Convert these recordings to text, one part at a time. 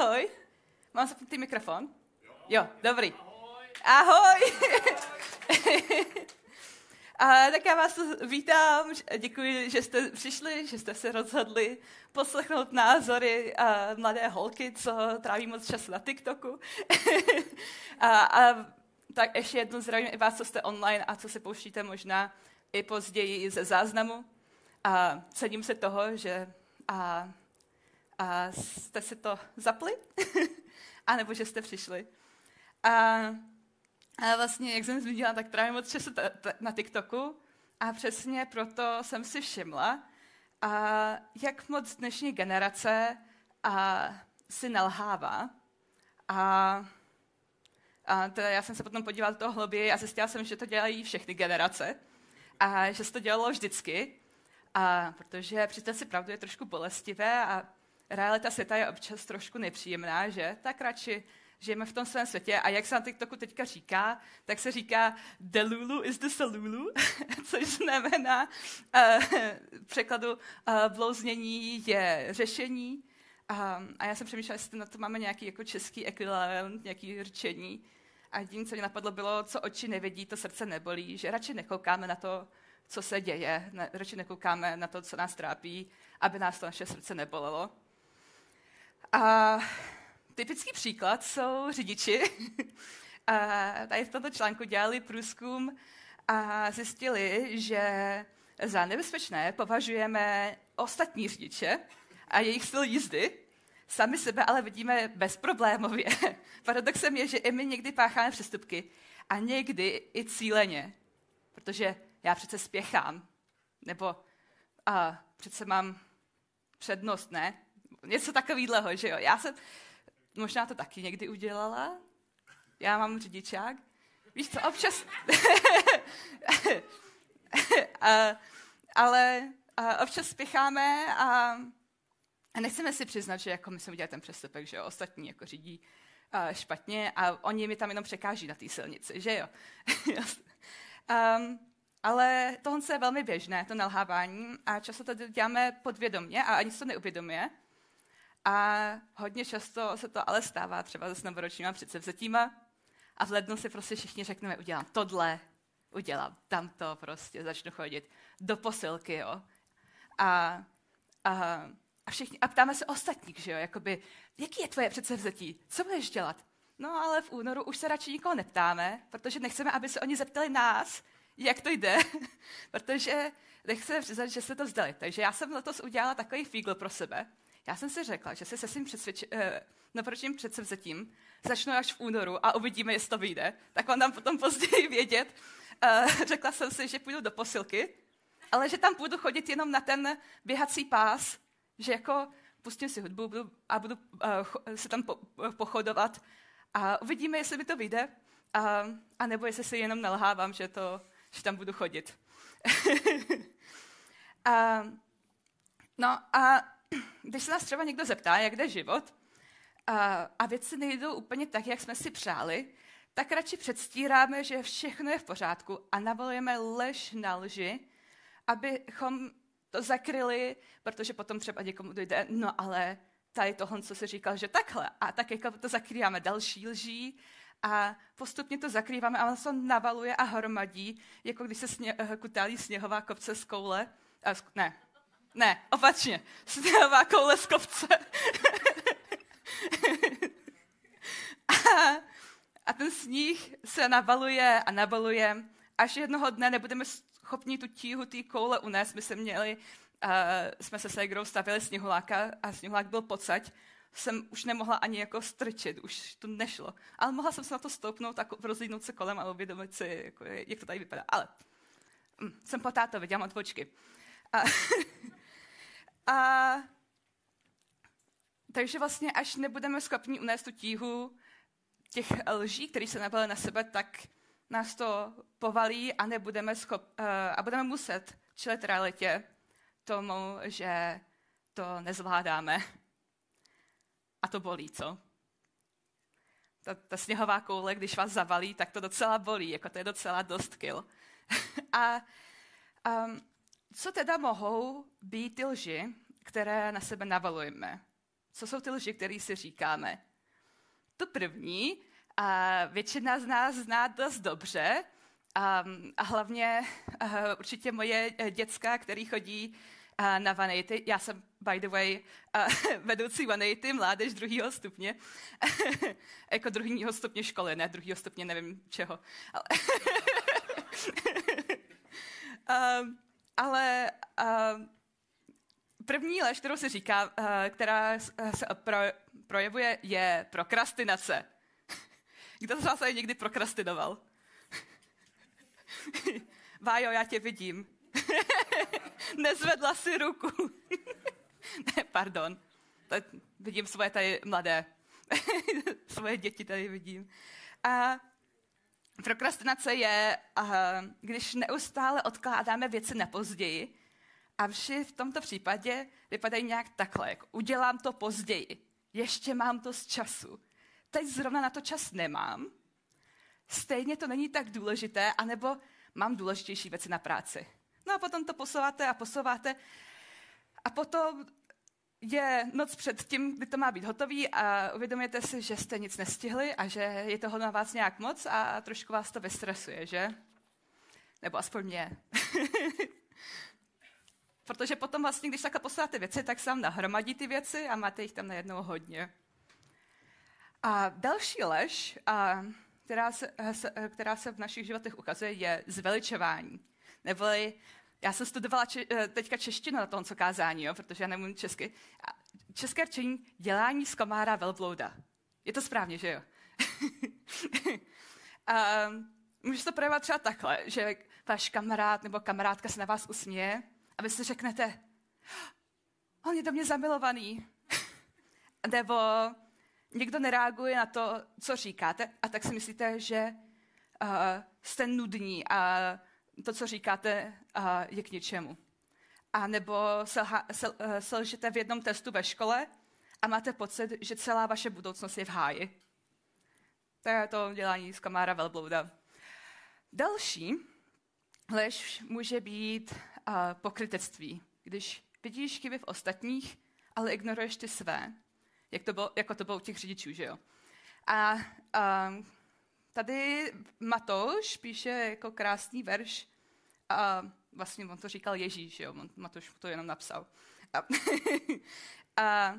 Ahoj. Mám zapnutý mikrofon? Jo, dobrý. Ahoj. A tak já vás vítám, děkuji, že jste přišli, že jste se rozhodli poslechnout názory a mladé holky, co tráví moc času na TikToku. a, a tak ještě jednou zdravím i vás, co jste online a co se pouštíte možná i později ze záznamu. A cením se toho, že a, a jste si to zapli, anebo že jste přišli. A, a vlastně, jak jsem zmínila, tak trávím moc času na TikToku a přesně proto jsem si všimla, a jak moc dnešní generace a, si nalhává. A, a teda já jsem se potom podívala do toho hlouběji a zjistila jsem, že to dělají všechny generace a že se to dělalo vždycky. A protože přijďte si pravdu je trošku bolestivé a realita světa je občas trošku nepříjemná, že? Tak radši žijeme v tom svém světě a jak se na TikToku teďka říká, tak se říká the Lulu is the Salulu, což znamená uh, překladu uh, blouznění je řešení. Um, a já jsem přemýšlela, jestli na to máme nějaký jako český ekvivalent, nějaký řečení. A jediné, co mě napadlo, bylo, co oči nevidí, to srdce nebolí, že radši nekoukáme na to, co se děje, ne, radši nekoukáme na to, co nás trápí, aby nás to naše srdce nebolelo. A typický příklad jsou řidiči. a tady v tomto článku dělali průzkum a zjistili, že za nebezpečné považujeme ostatní řidiče a jejich styl jízdy, sami sebe ale vidíme bezproblémově. Paradoxem je, že i my někdy pácháme přestupky a někdy i cíleně, protože já přece spěchám, nebo a, přece mám přednost, ne? Něco takového, že jo? Já jsem možná to taky někdy udělala. Já mám řidičák. Víš co, občas... a, ale a občas spěcháme a, a nechceme si přiznat, že jako my jsme udělali ten přestupek, že jo? ostatní jako řídí a, špatně a oni mi tam jenom překáží na té silnici, že jo? um, ale tohle je velmi běžné, to nalhávání, a často to děláme podvědomně a ani se to neuvědomuje. A hodně často se to ale stává třeba s novoročníma předsevzetíma a v lednu si prostě všichni řekneme, udělám tohle, udělám tamto prostě, začnu chodit do posilky, jo. A, a, a, všichni, a ptáme se ostatních, že jo, jakoby, jaký je tvoje předsevzetí, co budeš dělat? No ale v únoru už se radši nikoho neptáme, protože nechceme, aby se oni zeptali nás, jak to jde, protože nechceme přiznat, že se to vzdali. Takže já jsem letos udělala takový fígl pro sebe. Já jsem si řekla, že se se svým přesvědč... eh, naprotím předsevzetím začnu až v únoru a uvidíme, jestli to vyjde. Tak vám dám potom později vědět. Eh, řekla jsem si, že půjdu do posilky, ale že tam budu chodit jenom na ten běhací pás, že jako pustím si hudbu budu, a budu uh, se tam po, uh, pochodovat a uvidíme, jestli mi to vyjde, a, a nebo jestli si jenom nalhávám, že to že tam budu chodit. a, no a když se nás třeba někdo zeptá, jak jde život, a, a věci nejdou úplně tak, jak jsme si přáli, tak radši předstíráme, že všechno je v pořádku a navolujeme lež na lži, abychom to zakryli, protože potom třeba někomu dojde, no ale tady tohle, co se říkal, že takhle. A tak jako to zakrýváme další lží a postupně to zakrýváme a ono se to navaluje a hromadí, jako když se sně, eh, kutálí sněhová kopce z koule. A, ne, ne, opačně. Sněhová koule z kopce. a, a ten sníh se navaluje a navaluje, až jednoho dne nebudeme schopni tu tíhu té koule unést. My jsme měli, uh, jsme se ségrou stavili sněhuláka a sněhulák byl pocať jsem už nemohla ani jako strčit, už to nešlo. Ale mohla jsem se na to stoupnout a rozlídnout se kolem a uvědomit si, jako, jak to tady vypadá. Ale hm, jsem po tátovi, dělám odvočky. A, a, takže vlastně, až nebudeme schopni unést tu tíhu těch lží, které se nabalily na sebe, tak nás to povalí a nebudeme schop, uh, a budeme muset čelit realitě tomu, že to nezvládáme a to bolí, co? Ta, ta sněhová koule, když vás zavalí, tak to docela bolí, jako to je docela dost kil. a um, co teda mohou být ty lži, které na sebe navalujeme? Co jsou ty lži, které si říkáme? To první, a většina z nás zná dost dobře, a, a hlavně a určitě moje děcka, který chodí na vanity. Já jsem, by the way, vedoucí vanity, mládež druhého stupně. jako druhého stupně školy, ne druhého stupně nevím čeho. Ale, um, ale um, první lež, kterou se říká, uh, která se pro, projevuje, je prokrastinace. Kdo z vás někdy prokrastinoval? Vájo, já tě vidím. Nezvedla si ruku. ne, pardon. Tady vidím svoje tady mladé. svoje děti tady vidím. A prokrastinace je, když neustále odkládáme věci na později, a vši v tomto případě vypadají nějak takhle, jako udělám to později, ještě mám to z času. Teď zrovna na to čas nemám, stejně to není tak důležité, anebo mám důležitější věci na práci. No a potom to posouváte a posouváte. A potom je noc před tím, kdy to má být hotový a uvědomujete si, že jste nic nestihli a že je toho na vás nějak moc a trošku vás to vystresuje, že? Nebo aspoň mě. Protože potom vlastně, když takhle posíláte věci, tak se vám nahromadí ty věci a máte jich tam najednou hodně. A další lež, a která, se, která se v našich životech ukazuje, je zveličování. Neboli já jsem studovala če, eh, teďka češtinu na tom, co kázání, jo, protože já nemůžu česky. České rčení dělání z komára velblouda. Je to správně, že jo? a může to projevovat třeba takhle, že váš kamarád nebo kamarádka se na vás usměje a vy si řeknete, on je do mě zamilovaný. nebo někdo nereaguje na to, co říkáte a tak si myslíte, že uh, jste nudní a to, co říkáte, je k ničemu. A nebo selha, sel, eh, selžete v jednom testu ve škole a máte pocit, že celá vaše budoucnost je v háji. To je to dělání z kamára velblouda. Další lež může být uh, pokrytectví, když vidíš chyby v ostatních, ale ignoruješ ty své, jak to bylo, jako to bylo u těch řidičů, že jo? A uh, tady Matouš píše jako krásný verš a vlastně on to říkal Ježíš, jo, Matouš to jenom napsal. A, a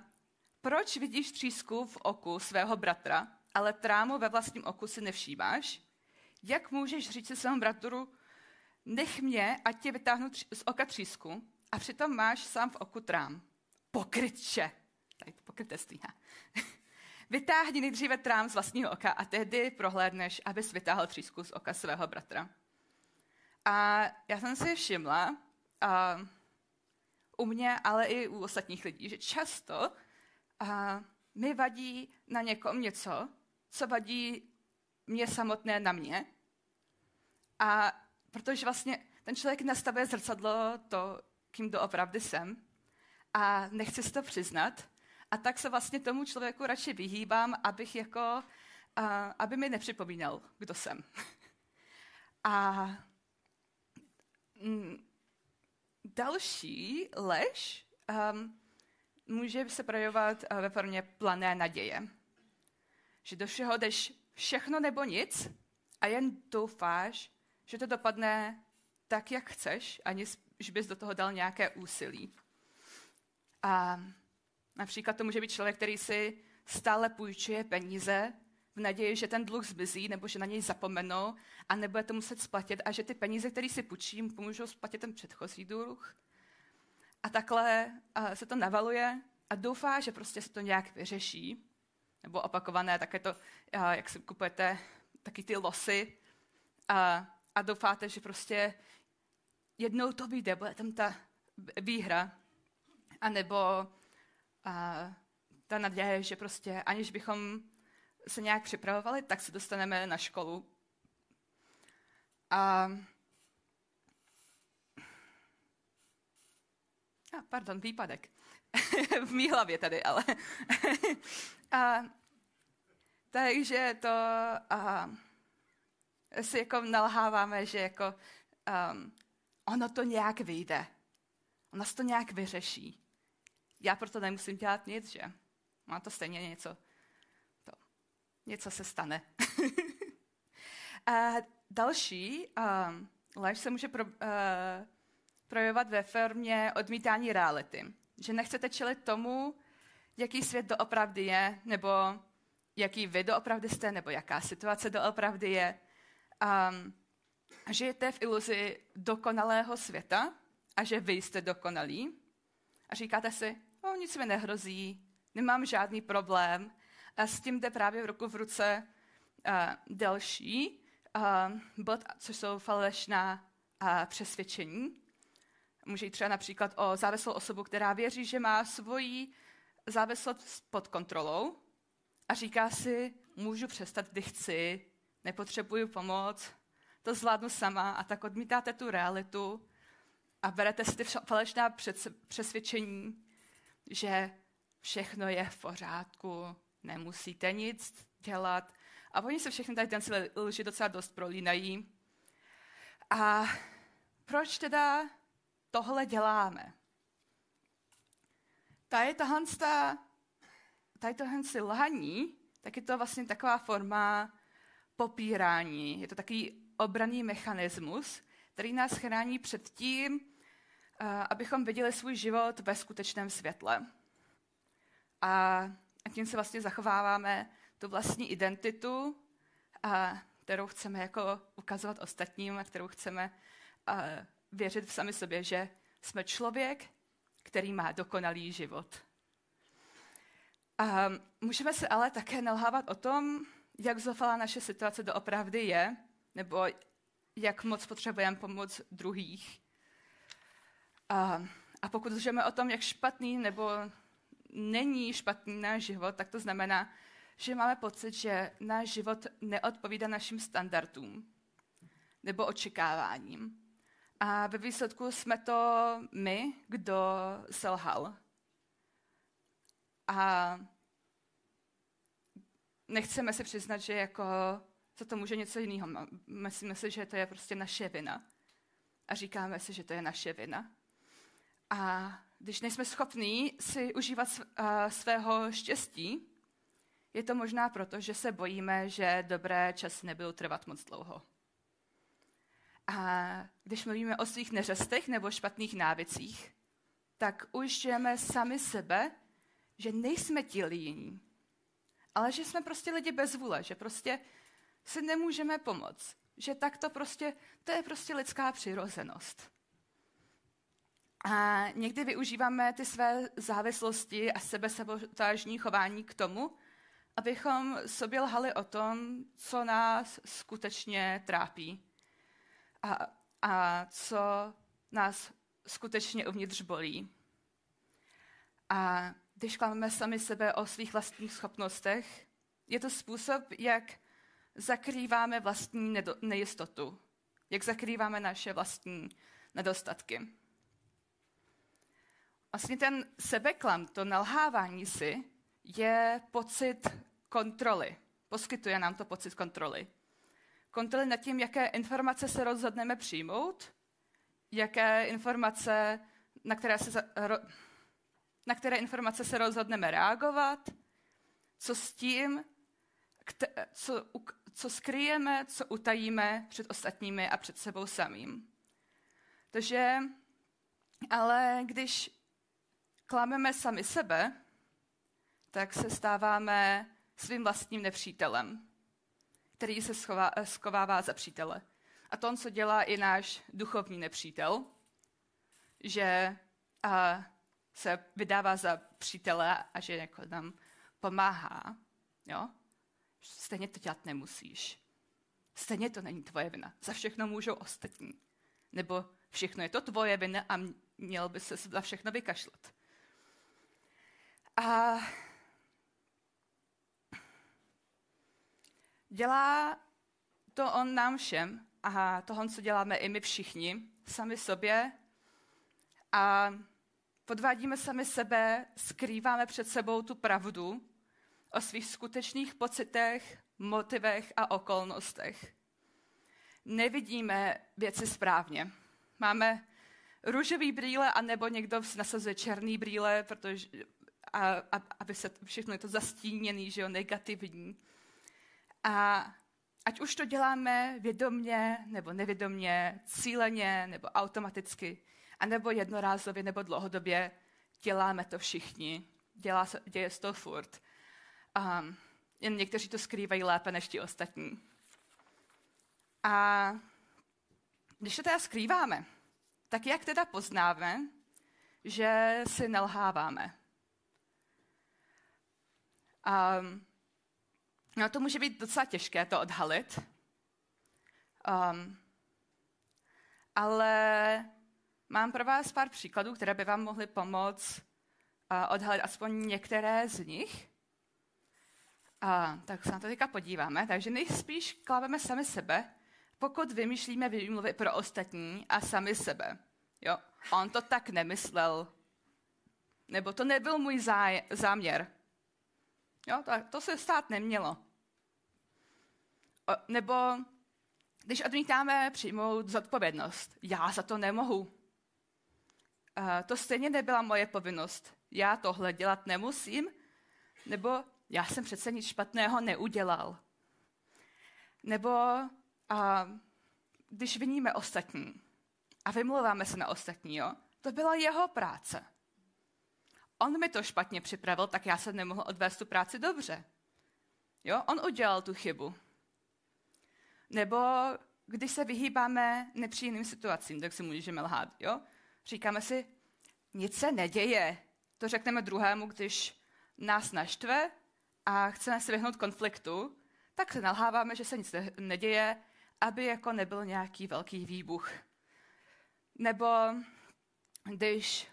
proč vidíš třísku v oku svého bratra, ale trámu ve vlastním oku si nevšímáš? Jak můžeš říct svému bratru, nech mě, ať tě vytáhnu tři, z oka třísku, a přitom máš sám v oku trám. Pokrytče. Tady to pokrytectví. Vytáhni nejdříve trám z vlastního oka a tehdy prohlédneš, abys vytáhl třísku z oka svého bratra. A já jsem si všimla, a u mě, ale i u ostatních lidí, že často a mi vadí na někom něco, co vadí mě samotné na mě. A protože vlastně ten člověk nastavuje zrcadlo to, kým doopravdy jsem a nechci si to přiznat. A tak se vlastně tomu člověku radši vyhýbám, abych jako, a, aby mi nepřipomínal, kdo jsem. A další lež um, může se projevovat uh, ve formě plané naděje. Že do všeho jdeš všechno nebo nic a jen doufáš, že to dopadne tak, jak chceš, aniž bys do toho dal nějaké úsilí. A například to může být člověk, který si stále půjčuje peníze v naději, že ten dluh zmizí, nebo že na něj zapomenou a nebude to muset splatit a že ty peníze, které si půjčím, pomůžou splatit ten předchozí dluh. A takhle se to navaluje a doufá, že prostě se to nějak vyřeší. Nebo opakované, také to, jak si kupujete taky ty losy a, a doufáte, že prostě jednou to vyjde, bude tam ta výhra. A nebo a, ta naděje, že prostě aniž bychom se nějak připravovali, tak se dostaneme na školu. A a pardon, výpadek. v mý hlavě tady, ale. a, takže to a, si jako nalháváme, že jako um, ono to nějak vyjde. Ono se to nějak vyřeší. Já proto nemusím dělat nic, že? Má to stejně něco. Něco se stane. a další um, lež se může pro, uh, projevovat ve formě odmítání reality. Že nechcete čelit tomu, jaký svět doopravdy je, nebo jaký vy doopravdy jste, nebo jaká situace doopravdy je. Um, žijete v iluzi dokonalého světa a že vy jste dokonalí. A říkáte si, o, nic mi nehrozí, nemám žádný problém. S tím jde právě v ruku v ruce uh, další uh, bod, což jsou falešná uh, přesvědčení. Může jít třeba například o závislou osobu, která věří, že má svoji závislost pod kontrolou a říká si, můžu přestat, kdy chci, nepotřebuju pomoc, to zvládnu sama a tak odmítáte tu realitu a berete si ty falešná přesvědčení, že všechno je v pořádku, nemusíte nic dělat. A oni se všechny tady ten lži docela dost prolínají. A proč teda tohle děláme? Tady tohle, tady tohle si lhaní, tak je to vlastně taková forma popírání. Je to takový obraný mechanismus, který nás chrání před tím, eh, abychom viděli svůj život ve skutečném světle. A tím se vlastně zachováváme tu vlastní identitu, a kterou chceme jako ukazovat ostatním a kterou chceme eh, věřit v sami sobě, že jsme člověk, který má dokonalý život. A můžeme se ale také nalhávat o tom, jak zoufalá naše situace doopravdy je, nebo jak moc potřebujeme pomoc druhých. A, a pokud lžeme o tom, jak špatný nebo není špatný náš život, tak to znamená, že máme pocit, že náš život neodpovídá našim standardům nebo očekáváním. A ve výsledku jsme to my, kdo selhal. A nechceme si přiznat, že jako za to může něco jiného. Myslíme si, že to je prostě naše vina. A říkáme si, že to je naše vina. A když nejsme schopní si užívat svého štěstí, je to možná proto, že se bojíme, že dobré časy nebudou trvat moc dlouho. A když mluvíme o svých neřestech nebo špatných návycích, tak žijeme sami sebe, že nejsme ti jiní, ale že jsme prostě lidi bez vůle, že prostě si nemůžeme pomoct. Že tak to prostě, to je prostě lidská přirozenost. A někdy využíváme ty své závislosti a sebesabotážní chování k tomu, abychom sobě lhali o tom, co nás skutečně trápí a, a co nás skutečně uvnitř bolí. A když klameme sami sebe o svých vlastních schopnostech, je to způsob, jak zakrýváme vlastní nejistotu, jak zakrýváme naše vlastní nedostatky. Vlastně ten sebeklam, to nalhávání si, je pocit kontroly. Poskytuje nám to pocit kontroly. Kontroly nad tím, jaké informace se rozhodneme přijmout, jaké informace, na které, se, na které informace se rozhodneme reagovat, co s tím, co, co skryjeme, co utajíme před ostatními a před sebou samým. Takže, ale když klameme sami sebe, tak se stáváme svým vlastním nepřítelem, který se schová, schovává za přítele. A to, co dělá i náš duchovní nepřítel, že a, se vydává za přítele a že jako nám pomáhá. Jo? Stejně to dělat nemusíš. Stejně to není tvoje vina. Za všechno můžou ostatní. Nebo všechno je to tvoje vina a měl by se za všechno vykašlat. A dělá to on nám všem a toho, co děláme i my všichni, sami sobě. A podvádíme sami sebe, skrýváme před sebou tu pravdu o svých skutečných pocitech, motivech a okolnostech. Nevidíme věci správně. Máme růžový brýle, anebo někdo nasazuje černý brýle, protože a, a, aby se všechno je to zastíněný, že jo, negativní. A ať už to děláme vědomně nebo nevědomně, cíleně nebo automaticky, anebo jednorázově nebo dlouhodobě, děláme to všichni. Dělá se, děje se to furt. Um, jen někteří to skrývají lépe než ti ostatní. A když to teda skrýváme, tak jak teda poznáme, že si nelháváme? Um, no to může být docela těžké to odhalit. Um, ale mám pro vás pár příkladů, které by vám mohly pomoct uh, odhalit aspoň některé z nich. Uh, tak se na to teďka podíváme. Takže nejspíš klaveme sami sebe, pokud vymýšlíme výmluvy pro ostatní a sami sebe. Jo, on to tak nemyslel. Nebo to nebyl můj záj- záměr. Jo, to, to se stát nemělo. O, nebo když odmítáme přijmout zodpovědnost, já za to nemohu. Uh, to stejně nebyla moje povinnost. Já tohle dělat nemusím, nebo já jsem přece nic špatného neudělal. Nebo uh, když viníme ostatní a vymluváme se na ostatní, jo, to byla jeho práce on mi to špatně připravil, tak já jsem nemohl odvést tu práci dobře. Jo, on udělal tu chybu. Nebo když se vyhýbáme nepříjemným situacím, tak si můžeme lhát. Jo? Říkáme si, nic se neděje. To řekneme druhému, když nás naštve a chceme se vyhnout konfliktu, tak se nalháváme, že se nic neděje, aby jako nebyl nějaký velký výbuch. Nebo když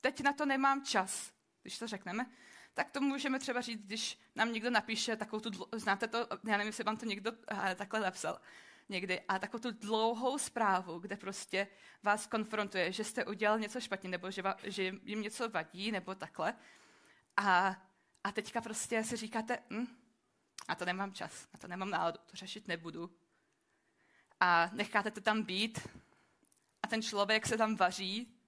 teď na to nemám čas, když to řekneme, tak to můžeme třeba říct, když nám někdo napíše takovou tu, znáte to, já nevím, jestli vám to někdo uh, takhle napsal někdy, a takovou tu dlouhou zprávu, kde prostě vás konfrontuje, že jste udělal něco špatně, nebo že, va, že jim něco vadí, nebo takhle. A, a teďka prostě si říkáte, hm, a to nemám čas, na to nemám náladu, to řešit nebudu. A necháte to tam být a ten člověk se tam vaří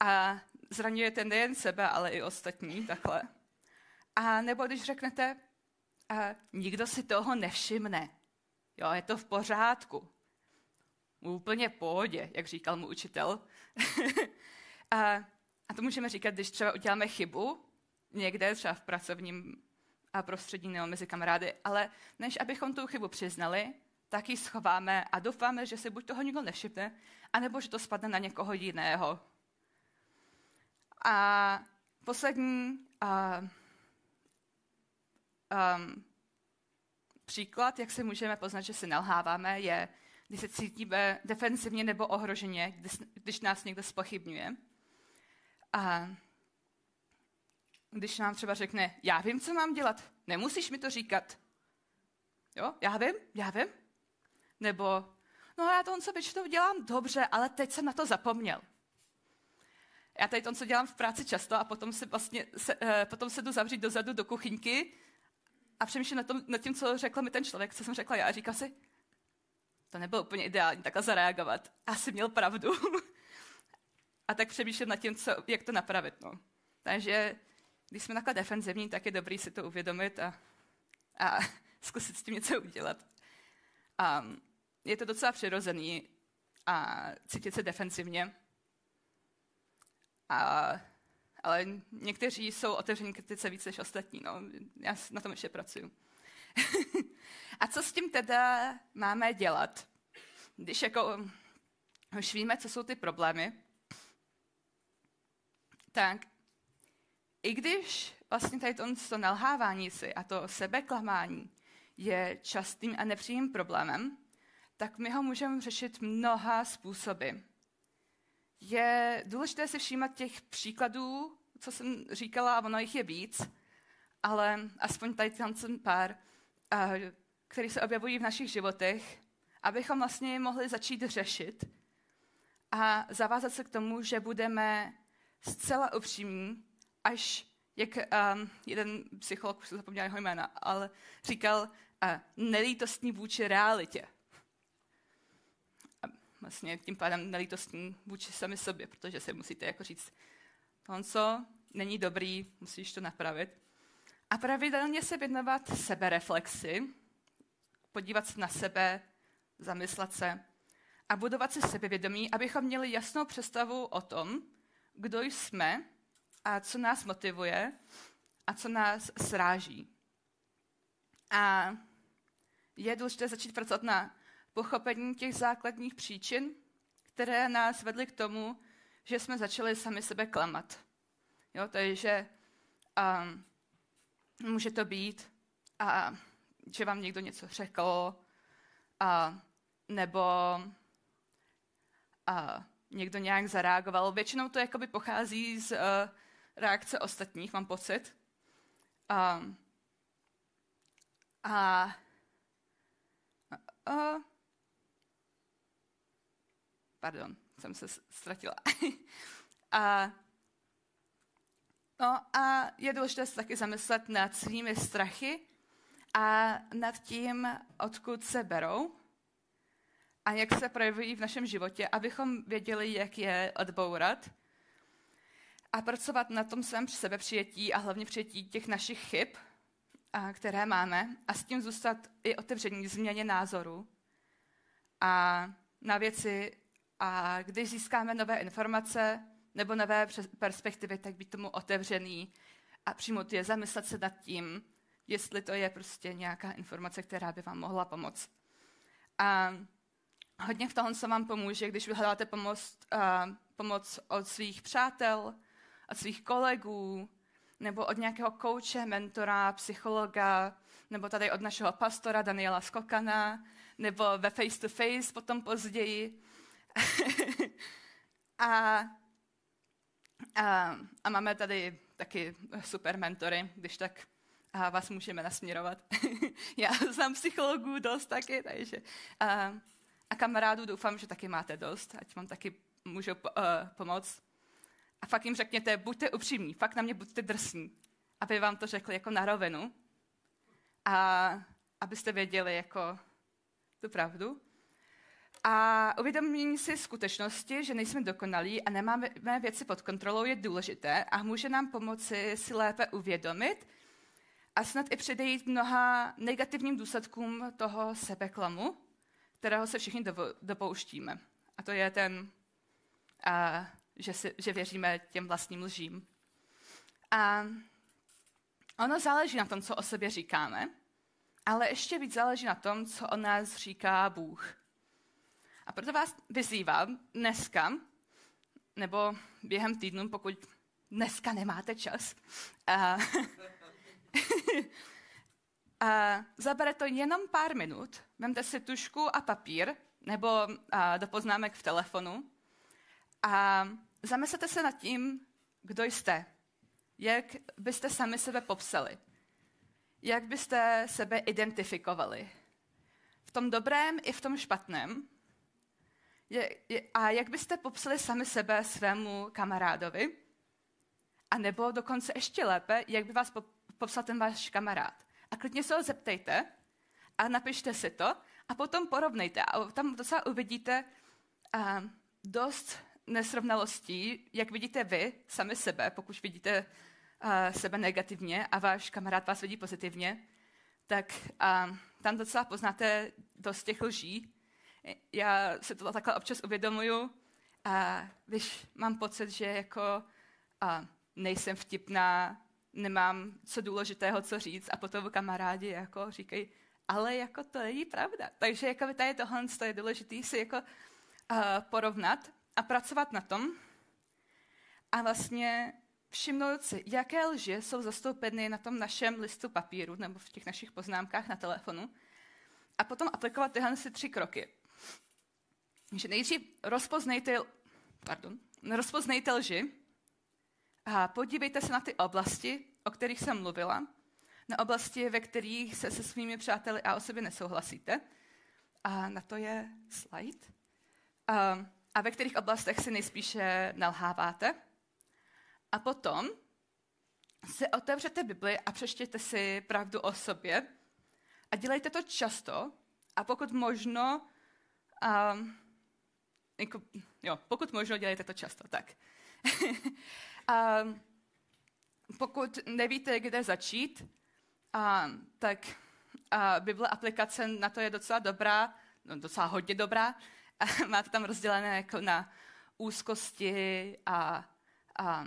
a zraňujete nejen sebe, ale i ostatní takhle. A nebo když řeknete, a nikdo si toho nevšimne, jo, je to v pořádku, úplně v pohodě, jak říkal mu učitel. a, a to můžeme říkat, když třeba uděláme chybu někde, třeba v pracovním a prostředí nebo mezi kamarády, ale než abychom tu chybu přiznali, tak ji schováme a doufáme, že si buď toho nikdo nevšimne, anebo že to spadne na někoho jiného. A poslední uh, um, příklad, jak se můžeme poznat, že se nalháváme, je, když se cítíme defensivně nebo ohroženě, když, když nás někdo spochybňuje. A když nám třeba řekne, já vím, co mám dělat, nemusíš mi to říkat. Jo, já vím, já vím. Nebo, no já to on se většinou dělám dobře, ale teď jsem na to zapomněl já tady to, co dělám v práci často a potom se vlastně, se, uh, potom se jdu zavřít dozadu do kuchyňky a přemýšlím nad, tom, nad tím, co řekl mi ten člověk, co jsem řekla já a říkám si, to nebylo úplně ideální takhle zareagovat. Asi měl pravdu. a tak přemýšlím nad tím, co, jak to napravit. No. Takže když jsme takhle defenzivní, tak je dobrý si to uvědomit a, a zkusit s tím něco udělat. A je to docela přirozený a cítit se defensivně. A, ale někteří jsou otevření kritice víc než ostatní. No. Já na tom ještě pracuju. a co s tím teda máme dělat? Když jako už víme, co jsou ty problémy, tak i když vlastně tady to, to nalhávání si a to sebeklamání je častým a nepříjemným problémem, tak my ho můžeme řešit mnoha způsoby je důležité si všímat těch příkladů, co jsem říkala, a ono jich je víc, ale aspoň tady tam jsem pár, které se objevují v našich životech, abychom vlastně mohli začít řešit a zavázat se k tomu, že budeme zcela upřímní, až jak um, jeden psycholog, už se zapomněl jeho jména, ale říkal, uh, nelítostní vůči realitě vlastně tím pádem nelítostní vůči sami sobě, protože se musíte jako říct, co, není dobrý, musíš to napravit. A pravidelně se věnovat sebereflexi, podívat se na sebe, zamyslet se a budovat si sebevědomí, abychom měli jasnou představu o tom, kdo jsme a co nás motivuje a co nás sráží. A je důležité začít pracovat na pochopení těch základních příčin, které nás vedly k tomu, že jsme začali sami sebe klamat. Jo, takže um, může to být, a, že vám někdo něco řekl, a, nebo a, někdo nějak zareagoval. Většinou to jakoby pochází z uh, reakce ostatních, mám pocit. A, a, a pardon, jsem se ztratila. a, no a je důležité se taky zamyslet nad svými strachy a nad tím, odkud se berou a jak se projevují v našem životě, abychom věděli, jak je odbourat a pracovat na tom svém sebepřijetí a hlavně přijetí těch našich chyb, které máme a s tím zůstat i otevření změně názoru a na věci, a když získáme nové informace nebo nové perspektivy, tak být tomu otevřený a přijmout je, zamyslet se nad tím, jestli to je prostě nějaká informace, která by vám mohla pomoct. A hodně v tomhle se vám pomůže, když vyhledáte pomoc, pomoc od svých přátel, od svých kolegů, nebo od nějakého kouče, mentora, psychologa, nebo tady od našeho pastora Daniela Skokana, nebo ve face to face potom později. a, a, a máme tady taky super mentory, když tak a vás můžeme nasměrovat. Já znám psychologů dost taky, takže a, a kamarádů doufám, že taky máte dost, ať vám taky můžu po, uh, pomoct. A fakt jim řekněte, buďte upřímní, fakt na mě buďte drsní, aby vám to řekli jako na rovinu a abyste věděli jako tu pravdu. A uvědomění si skutečnosti, že nejsme dokonalí a nemáme věci pod kontrolou, je důležité a může nám pomoci si lépe uvědomit a snad i předejít mnoha negativním důsledkům toho sebeklamu, kterého se všichni dopouštíme. A to je ten, a, že, si, že věříme těm vlastním lžím. A ono záleží na tom, co o sobě říkáme, ale ještě víc záleží na tom, co o nás říká Bůh. A proto vás vyzývám dneska, nebo během týdnu, pokud dneska nemáte čas, a, a zabere to jenom pár minut, vemte si tušku a papír, nebo a, do poznámek v telefonu. A zamyslete se nad tím, kdo jste, jak byste sami sebe popsali, jak byste sebe identifikovali. V tom dobrém i v tom špatném, je, je, a jak byste popsali sami sebe svému kamarádovi? A nebo dokonce ještě lépe, jak by vás popsal ten váš kamarád? A klidně se ho zeptejte a napište si to a potom porovnejte. A tam docela uvidíte uh, dost nesrovnalostí, jak vidíte vy sami sebe, pokud vidíte uh, sebe negativně a váš kamarád vás vidí pozitivně, tak uh, tam docela poznáte dost těch lží já se to takhle občas uvědomuju a když mám pocit, že jako a nejsem vtipná, nemám co důležitého, co říct a potom kamarádi jako říkají, ale jako to není pravda. Takže jako tady tohle je důležité si jako uh, porovnat a pracovat na tom a vlastně všimnout si, jaké lži jsou zastoupeny na tom našem listu papíru nebo v těch našich poznámkách na telefonu a potom aplikovat tyhle si tři kroky že nejdřív rozpoznejte, pardon, rozpoznejte lži a podívejte se na ty oblasti, o kterých jsem mluvila, na oblasti, ve kterých se se svými přáteli a o sobě nesouhlasíte. A na to je slide. A, a ve kterých oblastech si nejspíše nalháváte. A potom si otevřete Bibli a přeštěte si pravdu o sobě a dělejte to často a pokud možno um, jako, jo, pokud možno, dělejte to často, tak. a, pokud nevíte, kde začít, a, tak a Bible aplikace na to je docela dobrá, no docela hodně dobrá. A máte tam rozdělené jako na úzkosti a, a,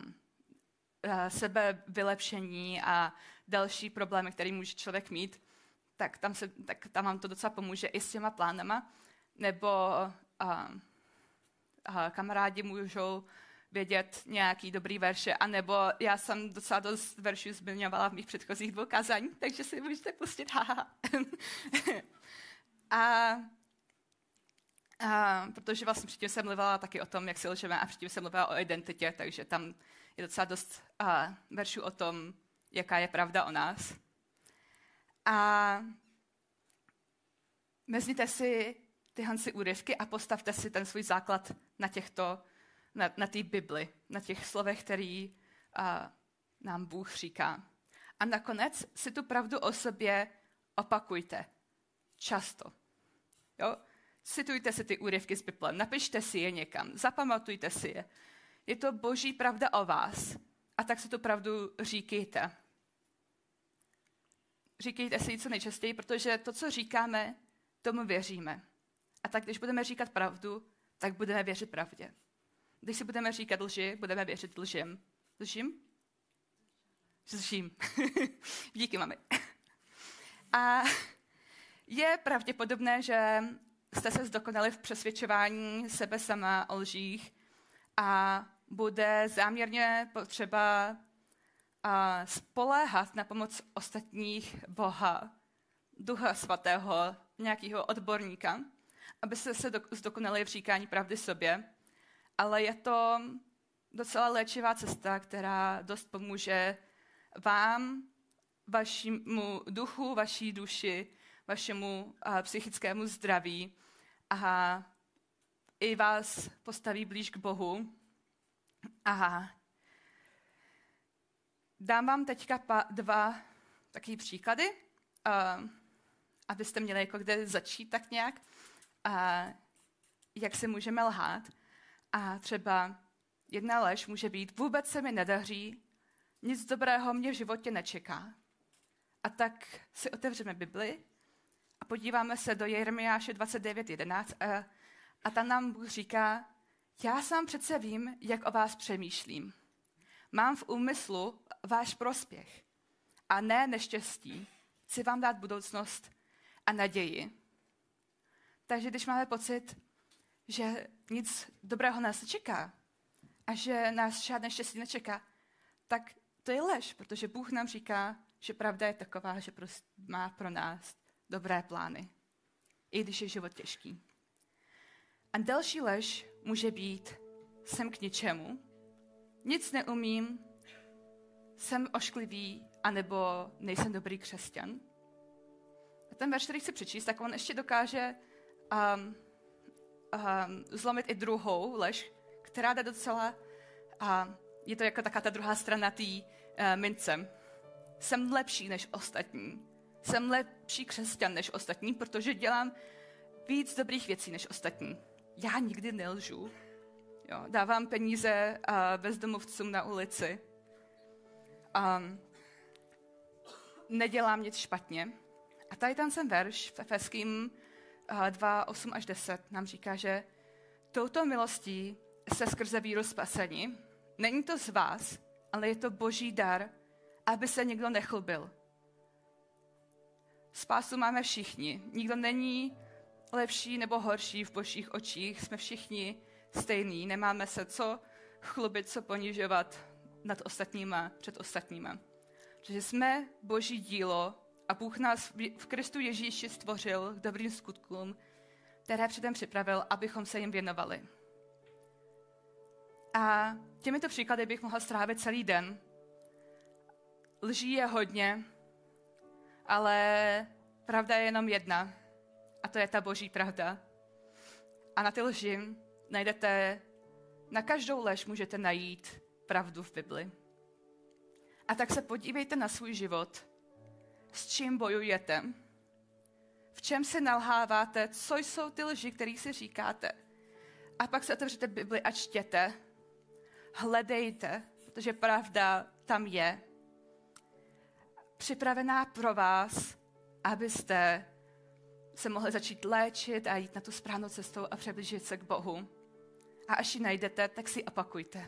a sebevylepšení a další problémy, které může člověk mít, tak tam, se, tak tam vám to docela pomůže i s těma plánama. Nebo a kamarádi můžou vědět nějaký dobrý verše, anebo já jsem docela dost veršů zmiňovala v mých předchozích dvou kázání, takže si můžete pustit, a, a, protože vlastně předtím jsem mluvila taky o tom, jak si lžeme a předtím jsem mluvila o identitě, takže tam je docela dost a, veršů o tom, jaká je pravda o nás. A vezměte si tyhle si úryvky a postavte si ten svůj základ na těchto na, na té Bibli, na těch slovech, který uh, nám Bůh říká. A nakonec si tu pravdu o sobě opakujte. Často. Jo? Citujte si ty úryvky z Bible, napište si je někam, zapamatujte si je. Je to boží pravda o vás a tak si tu pravdu říkejte. Říkejte si ji co nejčastěji, protože to, co říkáme, tomu věříme. A tak, když budeme říkat pravdu, tak budeme věřit pravdě. Když si budeme říkat lži, budeme věřit lžím. Lžím? Lžím. Díky, mami. A je pravděpodobné, že jste se zdokonali v přesvědčování sebe sama o lžích a bude záměrně potřeba a spoléhat na pomoc ostatních Boha, Ducha Svatého, nějakého odborníka, aby se zdokonali v říkání pravdy sobě. Ale je to docela léčivá cesta, která dost pomůže vám, vašemu duchu, vaší duši, vašemu uh, psychickému zdraví. A i vás postaví blíž k Bohu. A dám vám teďka pa, dva takové příklady, uh, abyste měli jako kde začít tak nějak, uh, jak se můžeme lhát. A třeba jedna lež může být, vůbec se mi nedaří, nic dobrého mě v životě nečeká. A tak si otevřeme Bibli a podíváme se do Jeremiáše 29.11 a, a tam nám Bůh říká, já sám přece vím, jak o vás přemýšlím. Mám v úmyslu váš prospěch a ne neštěstí. Chci vám dát budoucnost a naději. Takže když máme pocit, že nic dobrého nás nečeká a že nás žádné štěstí nečeká, tak to je lež, protože Bůh nám říká, že pravda je taková, že prostě má pro nás dobré plány, i když je život těžký. A další lež může být, jsem k ničemu, nic neumím, jsem ošklivý, anebo nejsem dobrý křesťan. A ten verš, který chci přečíst, tak on ještě dokáže um, um, zlomit i druhou lež, která jde docela, a je to jako taká ta druhá strana té uh, mince. Jsem lepší než ostatní. Jsem lepší křesťan než ostatní, protože dělám víc dobrých věcí než ostatní. Já nikdy nelžu. Jo, dávám peníze uh, bezdomovcům na ulici. Um, nedělám nic špatně. A tady ten jsem verš v Efeským 2, 8 až 10 nám říká, že touto milostí se skrze víru spasení. Není to z vás, ale je to boží dar, aby se někdo nechlubil. Spásu máme všichni. Nikdo není lepší nebo horší v božích očích. Jsme všichni stejní. Nemáme se co chlubit, co ponižovat nad ostatníma, před ostatníma. Protože jsme boží dílo a Bůh nás v Kristu Ježíši stvořil k dobrým skutkům, které předem připravil, abychom se jim věnovali. A těmito příklady bych mohla strávit celý den. Lží je hodně, ale pravda je jenom jedna. A to je ta boží pravda. A na ty lži najdete, na každou lež můžete najít pravdu v Bibli. A tak se podívejte na svůj život s čím bojujete, v čem se nalháváte, co jsou ty lži, které si říkáte. A pak se otevřete Bibli a čtěte, hledejte, protože pravda tam je připravená pro vás, abyste se mohli začít léčit a jít na tu správnou cestou a přiblížit se k Bohu. A až ji najdete, tak si opakujte.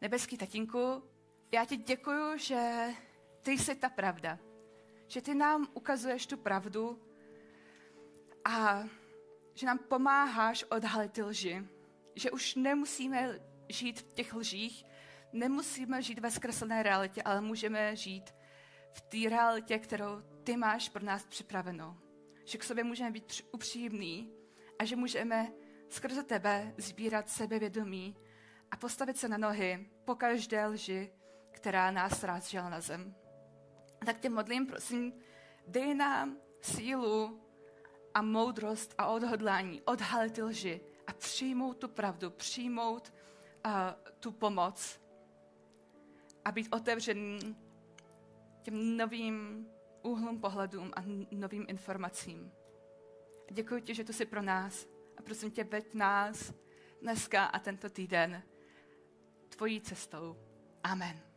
Nebeský tatínku, já ti děkuju, že ty jsi ta pravda. Že ty nám ukazuješ tu pravdu a že nám pomáháš odhalit ty lži. Že už nemusíme žít v těch lžích, nemusíme žít ve zkreslené realitě, ale můžeme žít v té realitě, kterou ty máš pro nás připravenou. Že k sobě můžeme být upřímní a že můžeme skrze tebe sbírat sebevědomí a postavit se na nohy po každé lži, která nás srážela na zem. Tak tě modlím, prosím, dej nám sílu a moudrost a odhodlání odhalit ty lži a přijmout tu pravdu, přijmout uh, tu pomoc a být otevřený těm novým úhlům pohledům a novým informacím. Děkuji ti, že to jsi pro nás a prosím tě, veď nás dneska a tento týden tvojí cestou. Amen.